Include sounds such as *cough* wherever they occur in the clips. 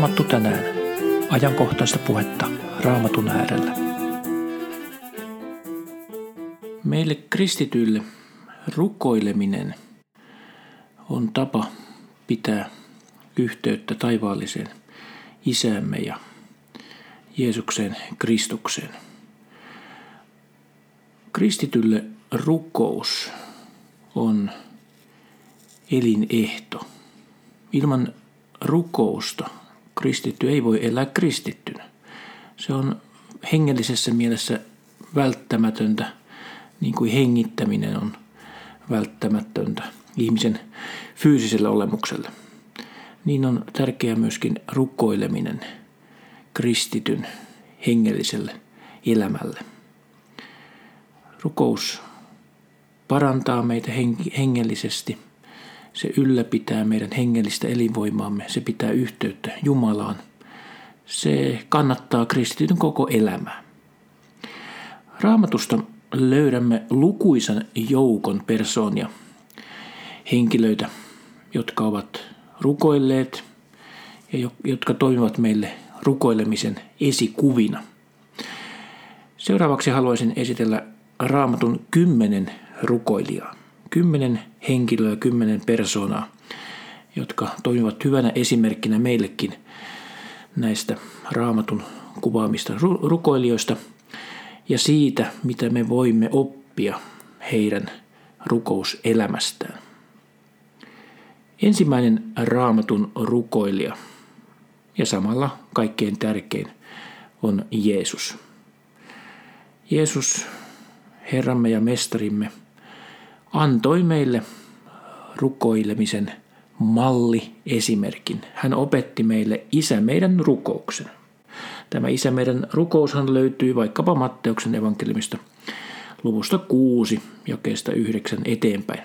Raamattu tänään. Ajankohtaista puhetta Raamatun äärellä. Meille kristityille rukoileminen on tapa pitää yhteyttä taivaalliseen Isäämme ja Jeesukseen Kristukseen. Kristitylle rukous on elinehto. Ilman rukousta kristitty ei voi elää kristittynä. Se on hengellisessä mielessä välttämätöntä, niin kuin hengittäminen on välttämätöntä ihmisen fyysiselle olemukselle. Niin on tärkeää myöskin rukoileminen kristityn hengelliselle elämälle. Rukous parantaa meitä hengellisesti – se ylläpitää meidän hengellistä elinvoimaamme, se pitää yhteyttä Jumalaan. Se kannattaa kristityn koko elämää. Raamatusta löydämme lukuisan joukon persoonia, henkilöitä, jotka ovat rukoilleet ja jotka toimivat meille rukoilemisen esikuvina. Seuraavaksi haluaisin esitellä raamatun kymmenen rukoilijaa kymmenen henkilöä, kymmenen persoonaa, jotka toimivat hyvänä esimerkkinä meillekin näistä raamatun kuvaamista rukoilijoista ja siitä, mitä me voimme oppia heidän rukouselämästään. Ensimmäinen raamatun rukoilija ja samalla kaikkein tärkein on Jeesus. Jeesus, Herramme ja Mestarimme – antoi meille rukoilemisen malli esimerkin. Hän opetti meille Isä meidän rukouksen. Tämä Isä meidän rukoushan löytyy vaikkapa Matteuksen evankeliumista luvusta 6, jakeesta 9 eteenpäin.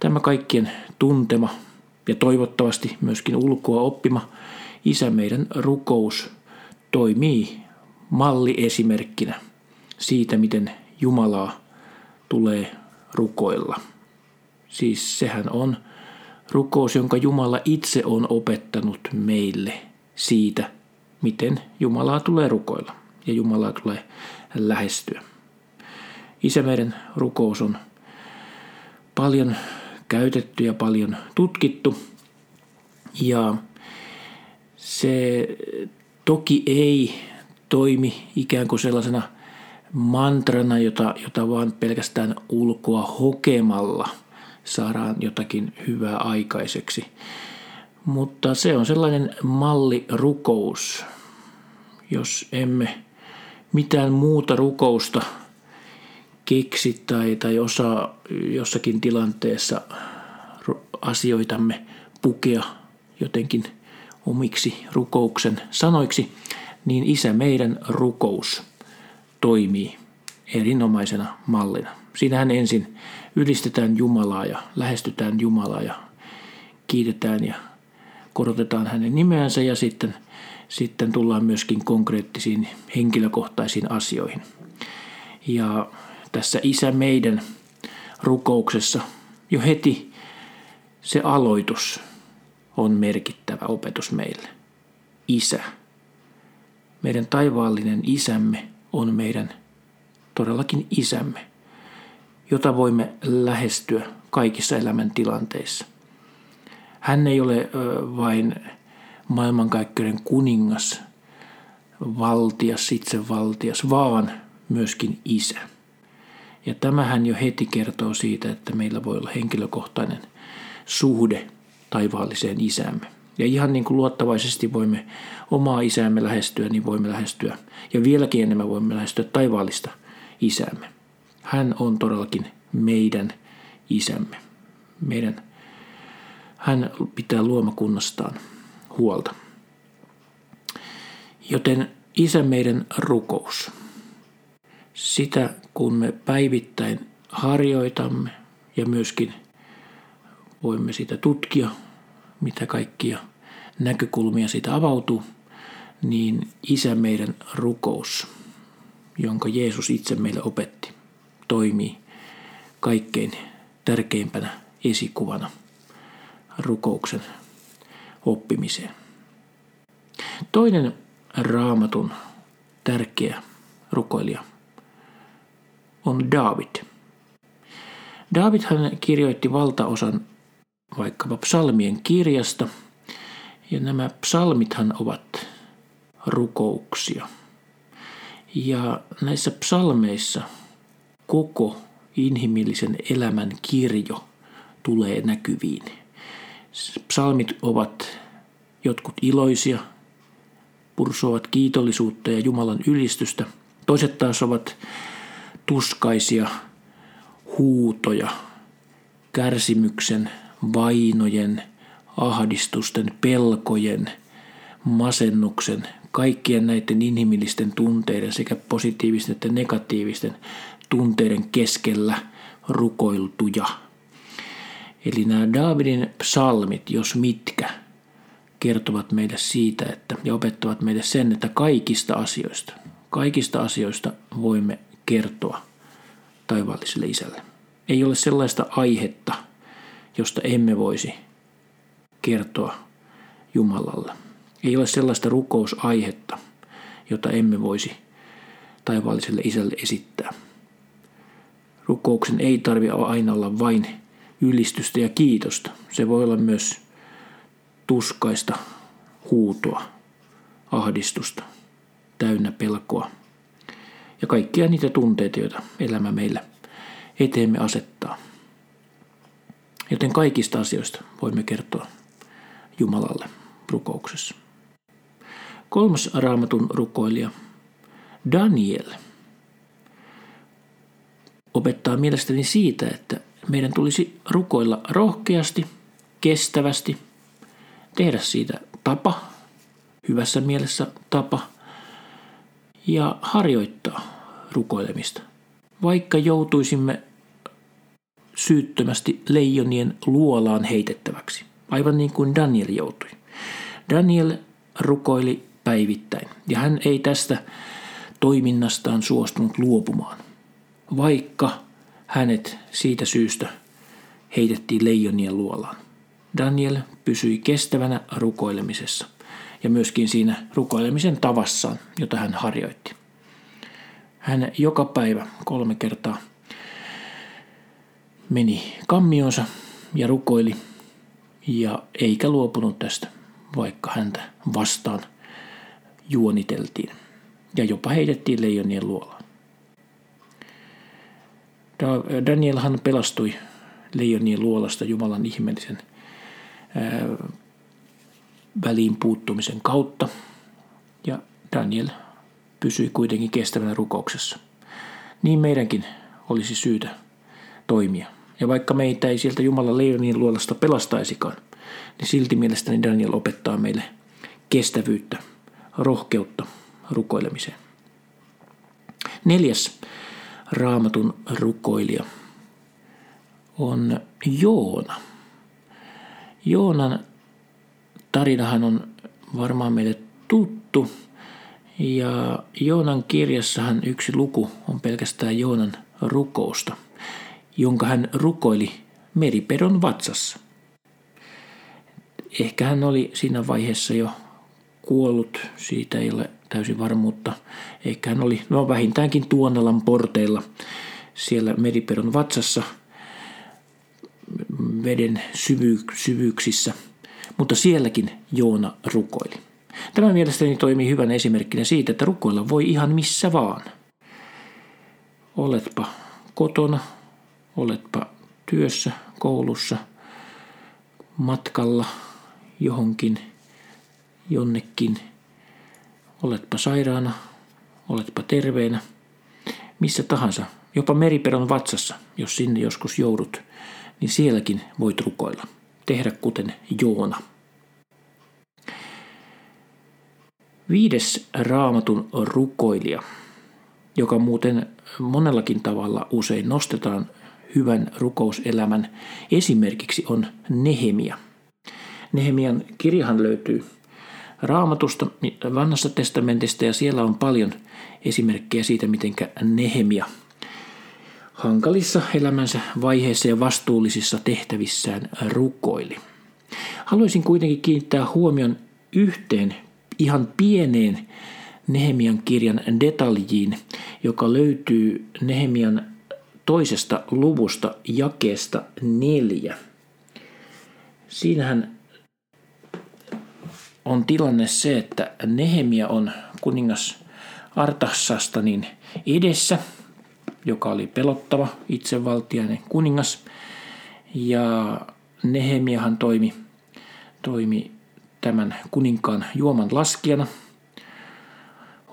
Tämä kaikkien tuntema ja toivottavasti myöskin ulkoa oppima Isä meidän rukous toimii malliesimerkkinä siitä, miten Jumalaa tulee rukoilla. Siis sehän on rukous, jonka Jumala itse on opettanut meille siitä, miten Jumalaa tulee rukoilla ja Jumalaa tulee lähestyä. Isä meidän rukous on paljon käytetty ja paljon tutkittu ja se toki ei toimi ikään kuin sellaisena – mantrana, jota, jota vaan pelkästään ulkoa hokemalla saadaan jotakin hyvää aikaiseksi. Mutta se on sellainen mallirukous, jos emme mitään muuta rukousta keksi tai, tai osaa jossakin tilanteessa asioitamme pukea jotenkin omiksi rukouksen sanoiksi, niin Isä meidän rukous – toimii erinomaisena mallina. Siinähän ensin ylistetään Jumalaa ja lähestytään Jumalaa ja kiitetään ja korotetaan hänen nimeänsä ja sitten, sitten tullaan myöskin konkreettisiin henkilökohtaisiin asioihin. Ja tässä Isä meidän rukouksessa jo heti se aloitus on merkittävä opetus meille. Isä, meidän taivaallinen isämme on meidän todellakin isämme, jota voimme lähestyä kaikissa elämäntilanteissa. Hän ei ole vain maailmankaikkeuden kuningas, valtias, itsevaltias, vaan myöskin isä. Ja tämähän jo heti kertoo siitä, että meillä voi olla henkilökohtainen suhde taivaalliseen isämme. Ja ihan niin kuin luottavaisesti voimme omaa isäämme lähestyä, niin voimme lähestyä. Ja vieläkin enemmän voimme lähestyä taivaallista isäämme. Hän on todellakin meidän isämme. Meidän, hän pitää luomakunnastaan huolta. Joten isä meidän rukous. Sitä kun me päivittäin harjoitamme ja myöskin voimme sitä tutkia mitä kaikkia näkökulmia siitä avautuu, niin Isä meidän rukous, jonka Jeesus itse meille opetti, toimii kaikkein tärkeimpänä esikuvana rukouksen oppimiseen. Toinen raamatun tärkeä rukoilija on David. Davidhan kirjoitti valtaosan vaikkapa psalmien kirjasta, ja nämä psalmithan ovat rukouksia. Ja näissä psalmeissa koko inhimillisen elämän kirjo tulee näkyviin. Psalmit ovat jotkut iloisia, pursuavat kiitollisuutta ja Jumalan ylistystä. Toiset taas ovat tuskaisia huutoja, kärsimyksen, vainojen, ahdistusten, pelkojen, masennuksen, kaikkien näiden inhimillisten tunteiden sekä positiivisten että negatiivisten tunteiden keskellä rukoiltuja. Eli nämä Davidin psalmit, jos mitkä, kertovat meille siitä että, ja opettavat meille sen, että kaikista asioista, kaikista asioista voimme kertoa taivaalliselle isälle. Ei ole sellaista aihetta, josta emme voisi kertoa Jumalalle. Ei ole sellaista rukousaihetta, jota emme voisi taivaalliselle isälle esittää. Rukouksen ei tarvitse aina olla vain ylistystä ja kiitosta. Se voi olla myös tuskaista huutoa, ahdistusta, täynnä pelkoa ja kaikkia niitä tunteita, joita elämä meillä eteemme asettaa. Joten kaikista asioista voimme kertoa Jumalalle rukouksessa. Kolmas raamatun rukoilija, Daniel, opettaa mielestäni siitä, että meidän tulisi rukoilla rohkeasti, kestävästi, tehdä siitä tapa, hyvässä mielessä tapa, ja harjoittaa rukoilemista. Vaikka joutuisimme syyttömästi leijonien luolaan heitettäväksi, aivan niin kuin Daniel joutui. Daniel rukoili päivittäin ja hän ei tästä toiminnastaan suostunut luopumaan, vaikka hänet siitä syystä heitettiin leijonien luolaan. Daniel pysyi kestävänä rukoilemisessa ja myöskin siinä rukoilemisen tavassaan, jota hän harjoitti. Hän joka päivä kolme kertaa meni kammionsa ja rukoili ja eikä luopunut tästä, vaikka häntä vastaan juoniteltiin ja jopa heitettiin leijonien luolaan. Danielhan pelastui leijonien luolasta Jumalan ihmeellisen väliin puuttumisen kautta ja Daniel pysyi kuitenkin kestävänä rukouksessa. Niin meidänkin olisi syytä toimia. Ja vaikka meitä ei sieltä Jumalan leijonien luolasta pelastaisikaan, niin silti mielestäni Daniel opettaa meille kestävyyttä, rohkeutta rukoilemiseen. Neljäs raamatun rukoilija on Joona. Joonan tarinahan on varmaan meille tuttu. Ja Joonan kirjassahan yksi luku on pelkästään Joonan rukousta, jonka hän rukoili meripedon vatsassa. Ehkä hän oli siinä vaiheessa jo kuollut, siitä ei ole täysin varmuutta. Ehkä hän oli no vähintäänkin Tuonalan porteilla siellä meripedon vatsassa veden syvy- syvyyksissä – mutta sielläkin Joona rukoili. Tämä mielestäni toimii hyvän esimerkkinä siitä, että rukoilla voi ihan missä vaan. Oletpa kotona, oletpa työssä, koulussa, matkalla johonkin, jonnekin, oletpa sairaana, oletpa terveenä, missä tahansa, jopa meriperon vatsassa, jos sinne joskus joudut, niin sielläkin voit rukoilla tehdä kuten Joona. Viides raamatun rukoilija, joka muuten monellakin tavalla usein nostetaan hyvän rukouselämän esimerkiksi on Nehemia. Nehemian kirjahan löytyy raamatusta vanhassa testamentista ja siellä on paljon esimerkkejä siitä, miten Nehemia hankalissa elämänsä vaiheissa ja vastuullisissa tehtävissään rukoili. Haluaisin kuitenkin kiinnittää huomion yhteen ihan pieneen Nehemian kirjan detaljiin, joka löytyy Nehemian toisesta luvusta jakeesta neljä. Siinähän on tilanne se, että Nehemia on kuningas Artassastanin edessä, joka oli pelottava itsevaltiainen kuningas. Ja Nehemiahan toimi, toimi tämän kuninkaan juoman laskijana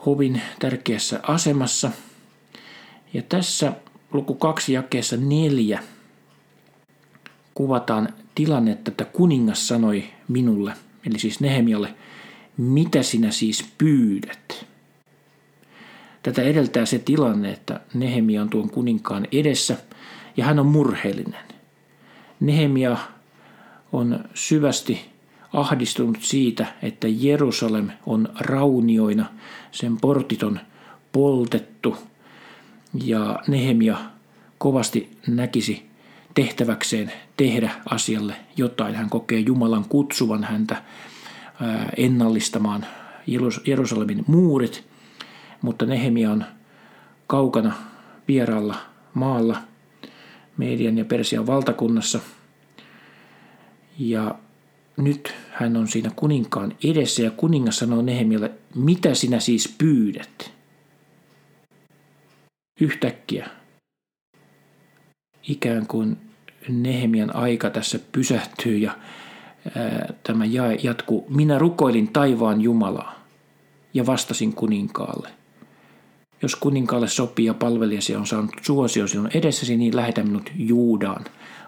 hovin tärkeässä asemassa. Ja tässä luku kaksi jakeessa neljä kuvataan tilannetta, että kuningas sanoi minulle, eli siis Nehemialle, mitä sinä siis pyydät? Tätä edeltää se tilanne, että Nehemia on tuon kuninkaan edessä ja hän on murheellinen. Nehemia on syvästi ahdistunut siitä, että Jerusalem on raunioina, sen portit on poltettu ja Nehemia kovasti näkisi tehtäväkseen tehdä asialle jotain. Hän kokee Jumalan kutsuvan häntä ennallistamaan Jerusalemin muurit, mutta Nehemia on kaukana vieraalla maalla Median ja Persian valtakunnassa. Ja nyt hän on siinä kuninkaan edessä ja kuningas sanoo Nehemialle, mitä sinä siis pyydät? Yhtäkkiä ikään kuin Nehemian aika tässä pysähtyy ja ää, tämä jae jatkuu. Minä rukoilin taivaan Jumalaa ja vastasin kuninkaalle. Jos kuninkaalle sopii ja palvelijasi on saanut suosio sinun edessäsi, niin lähetä minut Juudaan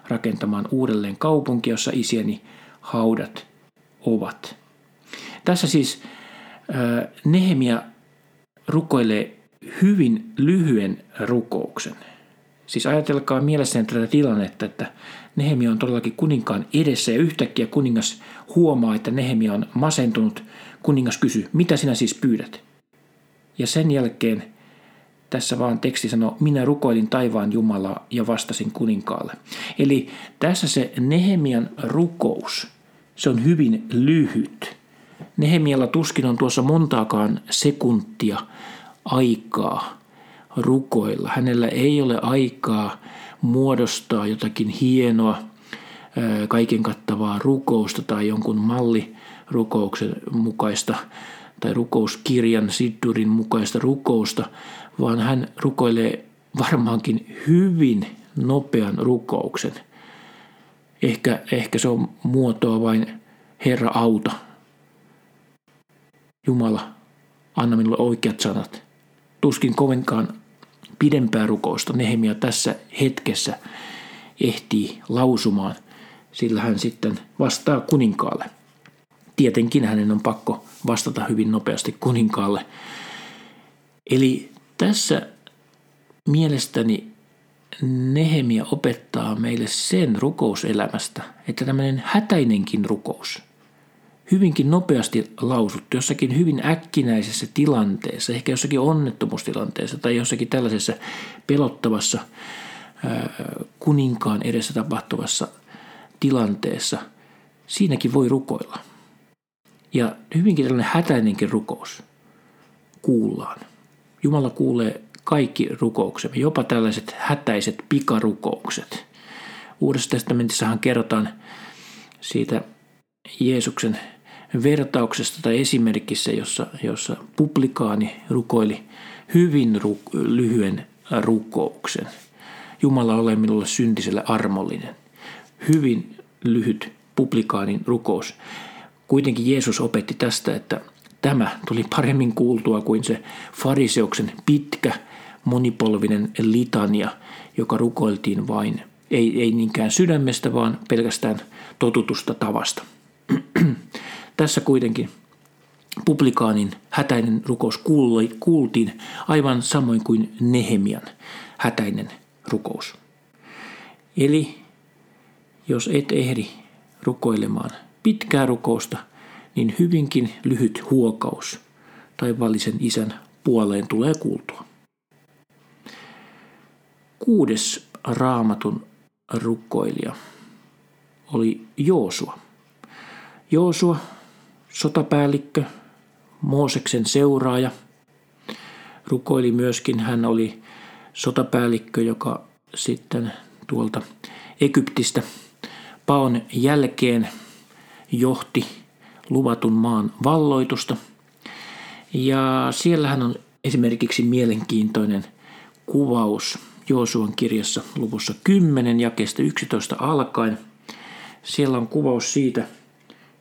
rakentamaan uudelleen kaupunki, jossa isieni haudat ovat. Tässä siis Nehemia rukoilee hyvin lyhyen rukouksen. Siis ajatelkaa mielessään tätä tilannetta, että Nehemia on todellakin kuninkaan edessä ja yhtäkkiä kuningas huomaa, että Nehemia on masentunut. Kuningas kysyy, mitä sinä siis pyydät? Ja sen jälkeen tässä vaan teksti sanoo, minä rukoilin taivaan Jumalaa ja vastasin kuninkaalle. Eli tässä se Nehemian rukous, se on hyvin lyhyt. Nehemialla tuskin on tuossa montaakaan sekuntia aikaa rukoilla. Hänellä ei ole aikaa muodostaa jotakin hienoa, kaiken kattavaa rukousta tai jonkun mallirukouksen mukaista tai rukouskirjan Siddurin mukaista rukousta, vaan hän rukoilee varmaankin hyvin nopean rukouksen. Ehkä, ehkä se on muotoa vain Herra auta. Jumala, anna minulle oikeat sanat. Tuskin kovinkaan pidempää rukousta Nehemia tässä hetkessä ehtii lausumaan, sillä hän sitten vastaa kuninkaalle. Tietenkin hänen on pakko vastata hyvin nopeasti kuninkaalle. Eli tässä mielestäni Nehemia opettaa meille sen rukouselämästä, että tämmöinen hätäinenkin rukous, hyvinkin nopeasti lausuttu, jossakin hyvin äkkinäisessä tilanteessa, ehkä jossakin onnettomuustilanteessa tai jossakin tällaisessa pelottavassa kuninkaan edessä tapahtuvassa tilanteessa, siinäkin voi rukoilla. Ja hyvinkin tällainen hätäinenkin rukous kuullaan. Jumala kuulee kaikki rukouksemme, jopa tällaiset hätäiset pikarukoukset. Uudessa testamentissahan kerrotaan siitä Jeesuksen vertauksesta tai esimerkissä, jossa, jossa publikaani rukoili hyvin ru, lyhyen rukouksen. Jumala ole minulle syntiselle armollinen. Hyvin lyhyt publikaanin rukous. Kuitenkin Jeesus opetti tästä, että tämä tuli paremmin kuultua kuin se fariseuksen pitkä monipolvinen litania, joka rukoiltiin vain, ei, ei niinkään sydämestä, vaan pelkästään totutusta tavasta. *clears throat* Tässä kuitenkin publikaanin hätäinen rukous kuultiin aivan samoin kuin Nehemian hätäinen rukous. Eli jos et ehdi rukoilemaan pitkää rukousta, niin hyvinkin lyhyt huokaus taivallisen isän puoleen tulee kuultua. Kuudes raamatun rukkoilija oli Joosua. Joosua, sotapäällikkö, Mooseksen seuraaja. Rukoili myöskin, hän oli sotapäällikkö, joka sitten tuolta Egyptistä paon jälkeen johti luvatun maan valloitusta. Ja siellähän on esimerkiksi mielenkiintoinen kuvaus Joosuan kirjassa luvussa 10 jakeesta 11 alkaen. Siellä on kuvaus siitä,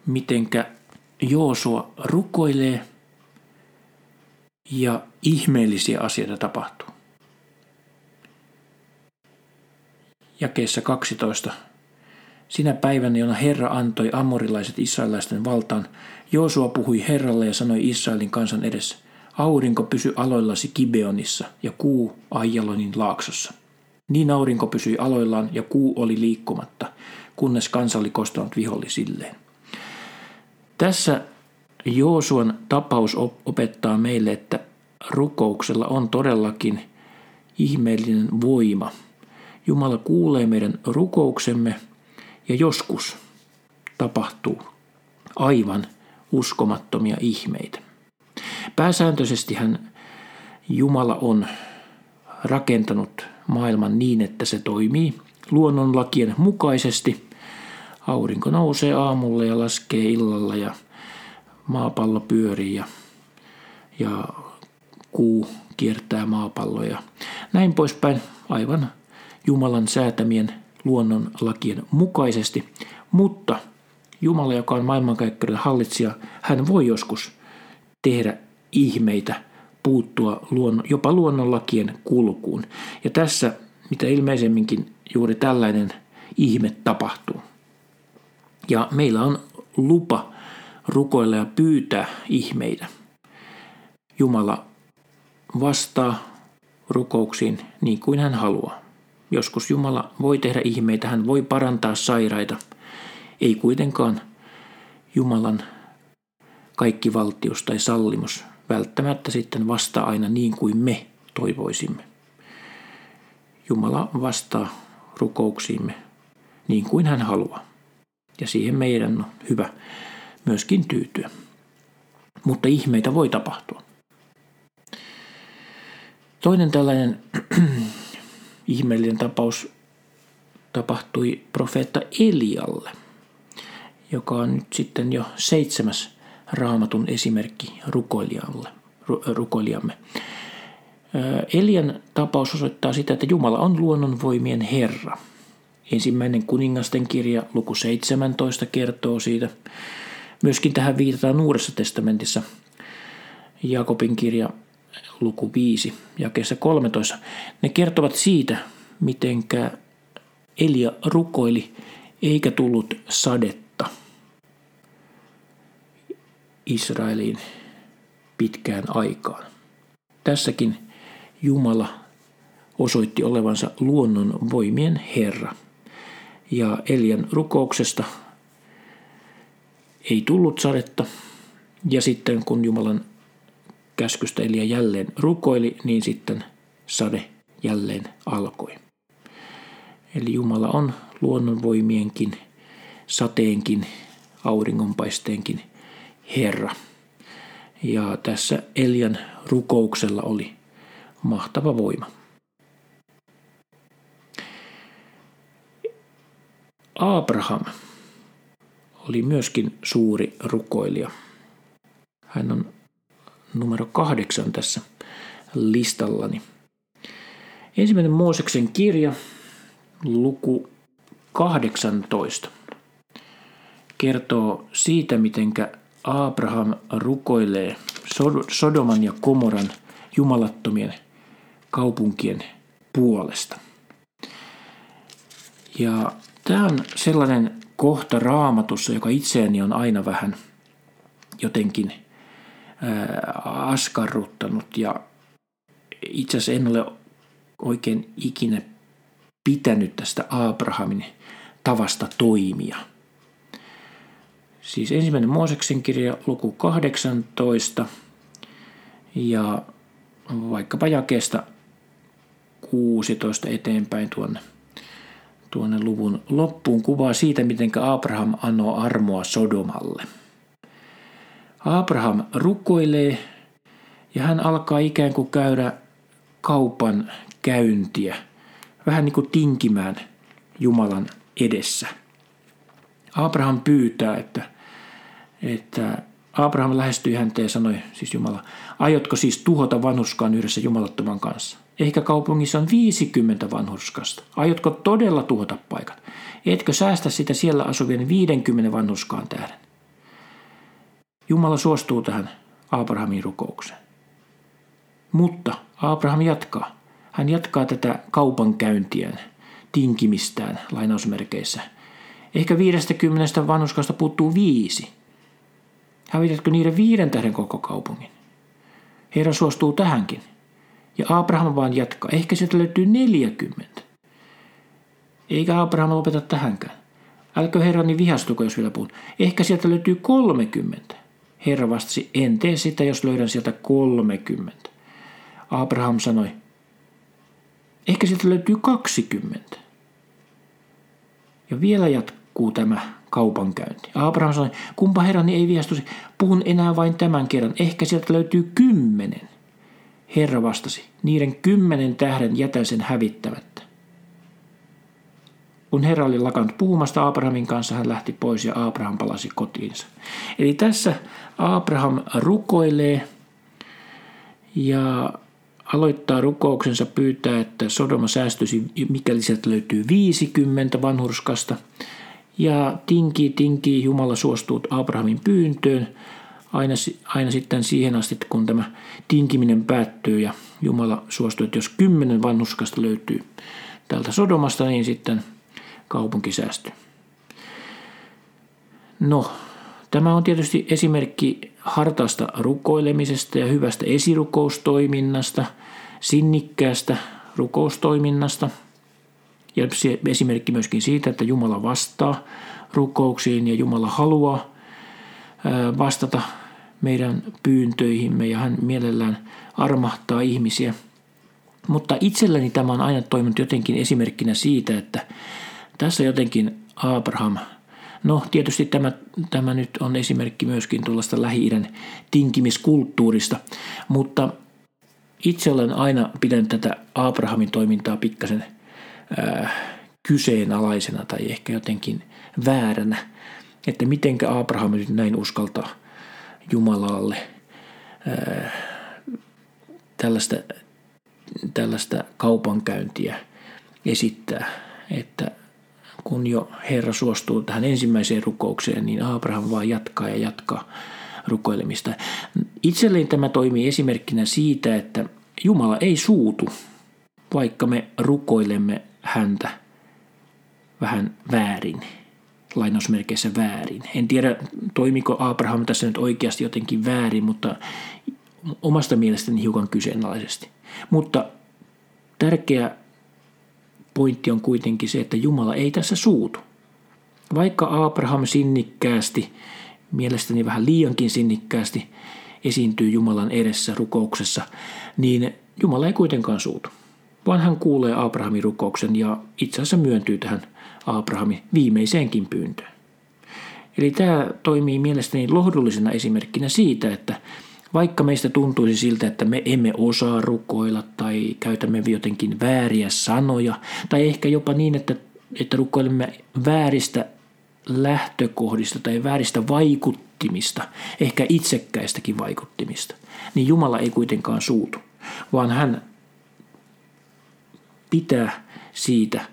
mitenkä Joosua rukoilee ja ihmeellisiä asioita tapahtuu. Jakeessa 12. Sinä päivänä, jona Herra antoi amorilaiset israelaisten valtaan, Joosua puhui Herralle ja sanoi Israelin kansan edessä, aurinko pysy aloillasi Kibeonissa ja kuu Aijalonin laaksossa. Niin aurinko pysyi aloillaan ja kuu oli liikkumatta, kunnes kansa oli kostanut vihollisilleen. Tässä Joosuan tapaus opettaa meille, että rukouksella on todellakin ihmeellinen voima. Jumala kuulee meidän rukouksemme ja joskus tapahtuu aivan uskomattomia ihmeitä. Pääsääntöisesti hän Jumala on rakentanut maailman niin, että se toimii luonnonlakien mukaisesti. Aurinko nousee aamulla ja laskee illalla ja maapallo pyörii ja, ja kuu kiertää maapalloa ja näin poispäin aivan Jumalan säätämien luonnonlakien mukaisesti, mutta Jumala, joka on maailmankaikkeuden hallitsija, hän voi joskus tehdä ihmeitä, puuttua luonno, jopa luonnonlakien kulkuun. Ja tässä mitä ilmeisemminkin juuri tällainen ihme tapahtuu. Ja meillä on lupa rukoilla ja pyytää ihmeitä. Jumala vastaa rukouksiin niin kuin hän haluaa. Joskus Jumala voi tehdä ihmeitä, hän voi parantaa sairaita. Ei kuitenkaan Jumalan kaikki valtius tai sallimus välttämättä sitten vastaa aina niin kuin me toivoisimme. Jumala vastaa rukouksiimme niin kuin hän haluaa. Ja siihen meidän on hyvä myöskin tyytyä. Mutta ihmeitä voi tapahtua. Toinen tällainen *clears throat* ihmeellinen tapaus tapahtui profeetta Elialle, joka on nyt sitten jo seitsemäs raamatun esimerkki rukoilijalle, rukoilijamme. Elian tapaus osoittaa sitä, että Jumala on luonnonvoimien Herra. Ensimmäinen kuningasten kirja luku 17 kertoo siitä. Myöskin tähän viitataan Uudessa testamentissa. Jakobin kirja luku 5, jakeessa 13. Ne kertovat siitä, mitenkä Elia rukoili eikä tullut sadetta Israeliin pitkään aikaan. Tässäkin Jumala osoitti olevansa luonnon voimien Herra. Ja Elian rukouksesta ei tullut sadetta. Ja sitten kun Jumalan käskystä Elia jälleen rukoili, niin sitten sade jälleen alkoi. Eli Jumala on luonnonvoimienkin, sateenkin, auringonpaisteenkin Herra. Ja tässä Elian rukouksella oli mahtava voima. Abraham oli myöskin suuri rukoilija. Hän on numero kahdeksan tässä listallani. Ensimmäinen Mooseksen kirja, luku 18, kertoo siitä, miten Abraham rukoilee Sodoman ja Komoran jumalattomien kaupunkien puolesta. Ja tämä on sellainen kohta raamatussa, joka itseäni on aina vähän jotenkin askarruttanut ja itse asiassa en ole oikein ikinä pitänyt tästä Abrahamin tavasta toimia. Siis ensimmäinen Mooseksen kirja luku 18 ja vaikkapa jakeesta 16 eteenpäin tuonne, tuonne luvun loppuun kuvaa siitä, miten Abraham anoo armoa Sodomalle. Abraham rukoilee ja hän alkaa ikään kuin käydä kaupan käyntiä, vähän niin kuin tinkimään Jumalan edessä. Abraham pyytää, että, että Abraham lähestyi häntä ja sanoi, siis Jumala, aiotko siis tuhota vanhurskaan yhdessä jumalattoman kanssa? Ehkä kaupungissa on 50 vanhurskasta. Aiotko todella tuhota paikat? Etkö säästä sitä siellä asuvien 50 vanhurskaan tähden? Jumala suostuu tähän Abrahamin rukoukseen. Mutta Abraham jatkaa. Hän jatkaa tätä kaupankäyntiä, tinkimistään lainausmerkeissä. Ehkä 50 vanhuskasta puuttuu viisi. Hävitätkö niiden viiden tähden koko kaupungin? Herra suostuu tähänkin. Ja Abraham vaan jatkaa. Ehkä sieltä löytyy 40. Eikä Abraham lopeta tähänkään. Älkö herrani vihastuko, jos vielä puhun. Ehkä sieltä löytyy 30. Herra vastasi, en tee sitä, jos löydän sieltä 30. Abraham sanoi, ehkä sieltä löytyy 20. Ja vielä jatkuu tämä kaupankäynti. Abraham sanoi, kumpa herrani ei vihastusi, puhun enää vain tämän kerran, ehkä sieltä löytyy kymmenen. Herra vastasi, niiden kymmenen tähden jätän sen hävittämättä. Kun Herra oli lakannut puhumasta Abrahamin kanssa, hän lähti pois ja Abraham palasi kotiinsa. Eli tässä Abraham rukoilee ja aloittaa rukouksensa pyytää, että Sodoma säästyisi, mikäli sieltä löytyy 50 vanhurskasta. Ja tinkii, tinkii, Jumala suostuu Abrahamin pyyntöön aina, aina sitten siihen asti, kun tämä tinkiminen päättyy ja Jumala suostuu, että jos kymmenen vanhuskasta löytyy täältä Sodomasta, niin sitten kaupunki säästyy. No, tämä on tietysti esimerkki hartaasta rukoilemisesta ja hyvästä esirukoustoiminnasta, sinnikkäästä rukoustoiminnasta ja esimerkki myöskin siitä, että Jumala vastaa rukouksiin ja Jumala haluaa vastata meidän pyyntöihimme ja hän mielellään armahtaa ihmisiä. Mutta itselleni tämä on aina toiminut jotenkin esimerkkinä siitä, että tässä jotenkin Abraham, no tietysti tämä, tämä nyt on esimerkki myöskin tuollaista Lähi-idän tinkimiskulttuurista, mutta itse olen aina pitänyt tätä Abrahamin toimintaa pikkasen äh, kyseenalaisena tai ehkä jotenkin vääränä, että mitenkä Abraham nyt näin uskaltaa Jumalalle tällaista, tällaista kaupankäyntiä esittää, että kun jo Herra suostuu tähän ensimmäiseen rukoukseen, niin Abraham vaan jatkaa ja jatkaa rukoilemista. Itselleni tämä toimii esimerkkinä siitä, että Jumala ei suutu, vaikka me rukoilemme häntä vähän väärin, lainausmerkeissä väärin. En tiedä, toimiko Abraham tässä nyt oikeasti jotenkin väärin, mutta omasta mielestäni hiukan kyseenalaisesti. Mutta tärkeä pointti on kuitenkin se, että Jumala ei tässä suutu. Vaikka Abraham sinnikkäästi, mielestäni vähän liiankin sinnikkäästi, esiintyy Jumalan edessä rukouksessa, niin Jumala ei kuitenkaan suutu, vaan hän kuulee Abrahamin rukouksen ja itse asiassa myöntyy tähän Abrahamin viimeiseenkin pyyntöön. Eli tämä toimii mielestäni lohdullisena esimerkkinä siitä, että vaikka meistä tuntuisi siltä, että me emme osaa rukoilla tai käytämme jotenkin vääriä sanoja, tai ehkä jopa niin, että, että rukoilemme vääristä lähtökohdista tai vääristä vaikuttimista, ehkä itsekkäistäkin vaikuttimista, niin Jumala ei kuitenkaan suutu, vaan hän pitää siitä,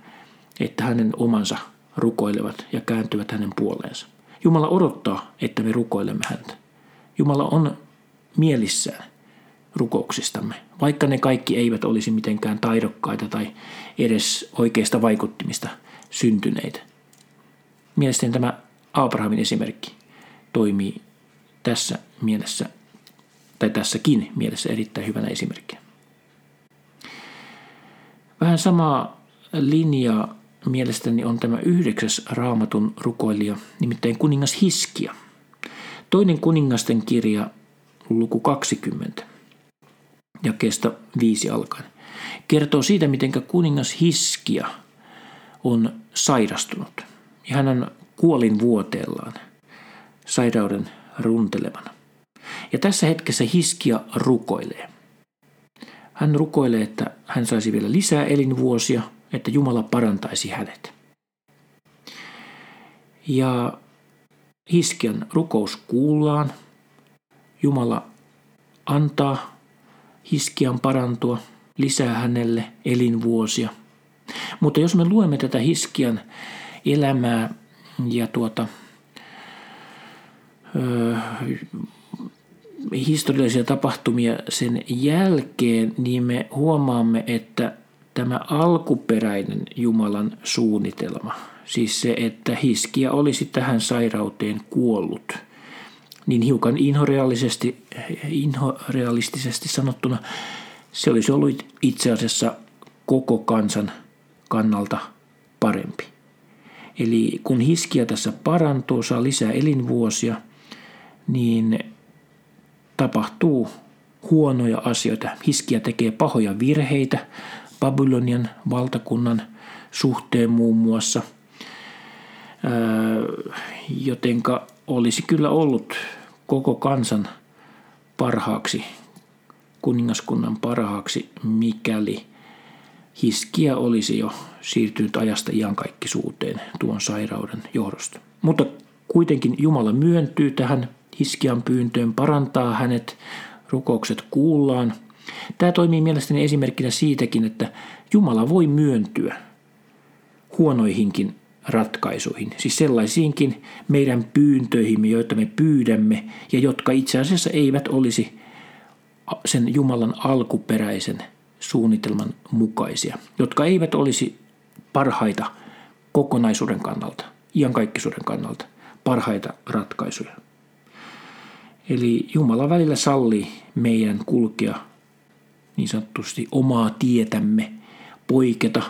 että hänen omansa rukoilevat ja kääntyvät hänen puoleensa. Jumala odottaa, että me rukoilemme häntä. Jumala on mielissään rukouksistamme, vaikka ne kaikki eivät olisi mitenkään taidokkaita tai edes oikeista vaikuttimista syntyneitä. Mielestäni tämä Abrahamin esimerkki toimii tässä mielessä, tai tässäkin mielessä erittäin hyvänä esimerkkinä. Vähän samaa linjaa mielestäni on tämä yhdeksäs raamatun rukoilija, nimittäin kuningas Hiskia. Toinen kuningasten kirja luku 20 ja kesto 5 alkaen. Kertoo siitä, miten kuningas Hiskia on sairastunut. Ja hän on kuolin vuoteellaan sairauden runtelevana. Ja tässä hetkessä Hiskia rukoilee. Hän rukoilee, että hän saisi vielä lisää elinvuosia, että Jumala parantaisi hänet. Ja Hiskian rukous kuullaan. Jumala antaa Hiskian parantua, lisää hänelle elinvuosia. Mutta jos me luemme tätä Hiskian elämää ja tuota, ö, historiallisia tapahtumia sen jälkeen, niin me huomaamme, että tämä alkuperäinen Jumalan suunnitelma, siis se, että Hiskia olisi tähän sairauteen kuollut, niin hiukan inhorealistisesti, sanottuna se olisi ollut itse asiassa koko kansan kannalta parempi. Eli kun Hiskia tässä parantuu, saa lisää elinvuosia, niin tapahtuu huonoja asioita. Hiskia tekee pahoja virheitä Babylonian valtakunnan suhteen muun muassa, jotenka olisi kyllä ollut koko kansan parhaaksi, kuningaskunnan parhaaksi, mikäli Hiskia olisi jo siirtynyt ajasta iankaikkisuuteen tuon sairauden johdosta. Mutta kuitenkin Jumala myöntyy tähän Hiskian pyyntöön, parantaa hänet, rukoukset kuullaan. Tämä toimii mielestäni esimerkkinä siitäkin, että Jumala voi myöntyä huonoihinkin ratkaisuihin, siis sellaisiinkin meidän pyyntöihimme, joita me pyydämme ja jotka itse asiassa eivät olisi sen Jumalan alkuperäisen suunnitelman mukaisia, jotka eivät olisi parhaita kokonaisuuden kannalta, iankaikkisuuden kannalta, parhaita ratkaisuja. Eli Jumala välillä sallii meidän kulkea niin sanotusti omaa tietämme, poiketa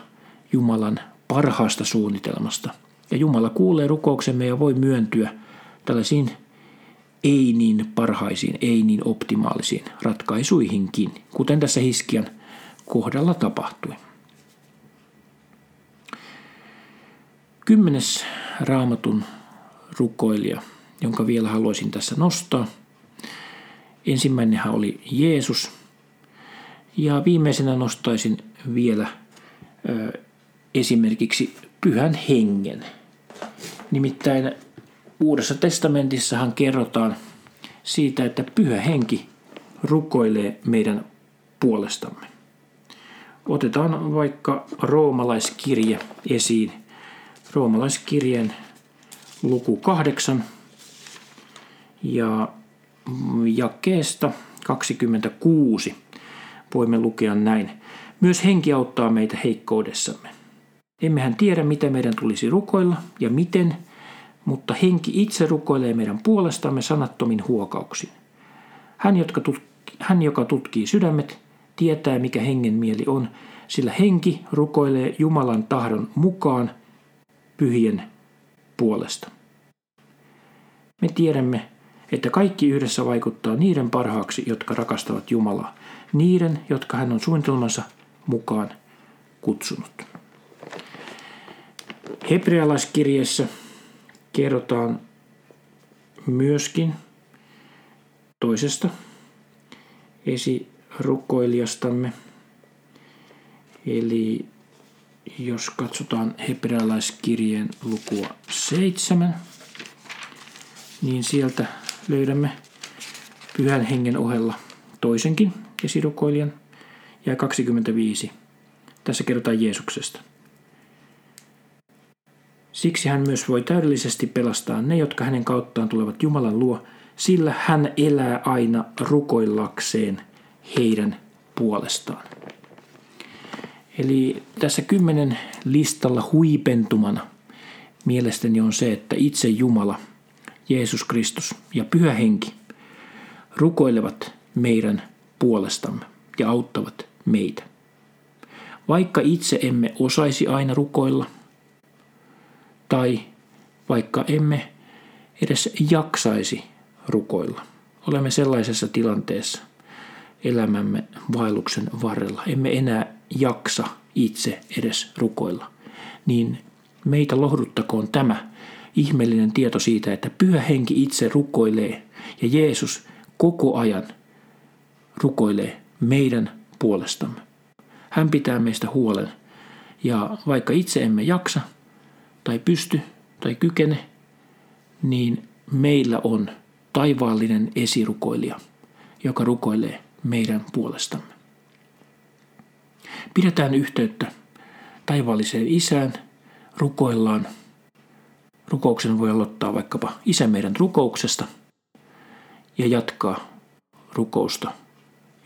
Jumalan parhaasta suunnitelmasta. Ja Jumala kuulee rukouksemme ja voi myöntyä tällaisiin ei niin parhaisiin, ei niin optimaalisiin ratkaisuihinkin, kuten tässä Hiskian kohdalla tapahtui. Kymmenes raamatun rukoilija, jonka vielä haluaisin tässä nostaa – Ensimmäinenhän oli Jeesus. Ja viimeisenä nostaisin vielä ö, esimerkiksi pyhän hengen. Nimittäin Uudessa testamentissahan kerrotaan siitä, että pyhä henki rukoilee meidän puolestamme. Otetaan vaikka roomalaiskirje esiin. Roomalaiskirjeen luku kahdeksan ja jakeesta 26 voimme lukea näin. Myös henki auttaa meitä heikkoudessamme. Emmehän tiedä, mitä meidän tulisi rukoilla ja miten, mutta henki itse rukoilee meidän puolestamme sanattomin huokauksin. Hän, jotka tutki, hän, joka tutkii sydämet, tietää, mikä hengen mieli on, sillä henki rukoilee Jumalan tahdon mukaan pyhien puolesta. Me tiedämme, että kaikki yhdessä vaikuttaa niiden parhaaksi, jotka rakastavat Jumalaa, niiden, jotka hän on suunnitelmansa mukaan kutsunut. Hebrealaiskirjeessä kerrotaan myöskin toisesta esirukoilijastamme. Eli jos katsotaan hebrealaiskirjeen lukua 7, niin sieltä löydämme pyhän hengen ohella toisenkin esirukoilijan ja 25. Tässä kerrotaan Jeesuksesta. Siksi hän myös voi täydellisesti pelastaa ne, jotka hänen kauttaan tulevat Jumalan luo, sillä hän elää aina rukoillakseen heidän puolestaan. Eli tässä kymmenen listalla huipentumana mielestäni on se, että itse Jumala – Jeesus Kristus ja Pyhä Henki rukoilevat meidän puolestamme ja auttavat meitä. Vaikka itse emme osaisi aina rukoilla, tai vaikka emme edes jaksaisi rukoilla, olemme sellaisessa tilanteessa elämämme vaelluksen varrella, emme enää jaksa itse edes rukoilla, niin meitä lohduttakoon tämä, ihmeellinen tieto siitä, että pyhä henki itse rukoilee ja Jeesus koko ajan rukoilee meidän puolestamme. Hän pitää meistä huolen. Ja vaikka itse emme jaksa tai pysty tai kykene, niin meillä on taivaallinen esirukoilija, joka rukoilee meidän puolestamme. Pidetään yhteyttä taivaalliseen isään, rukoillaan. Rukouksen voi aloittaa vaikkapa isä meidän rukouksesta ja jatkaa rukousta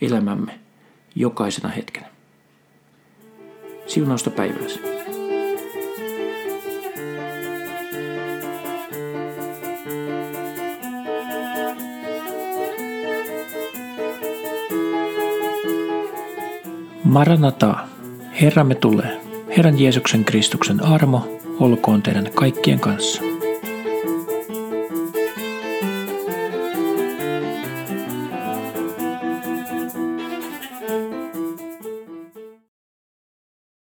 elämämme jokaisena hetkenä. Siunausta päivääsi. Maranata, Herramme tulee. Herran Jeesuksen Kristuksen armo olkoon teidän kaikkien kanssa.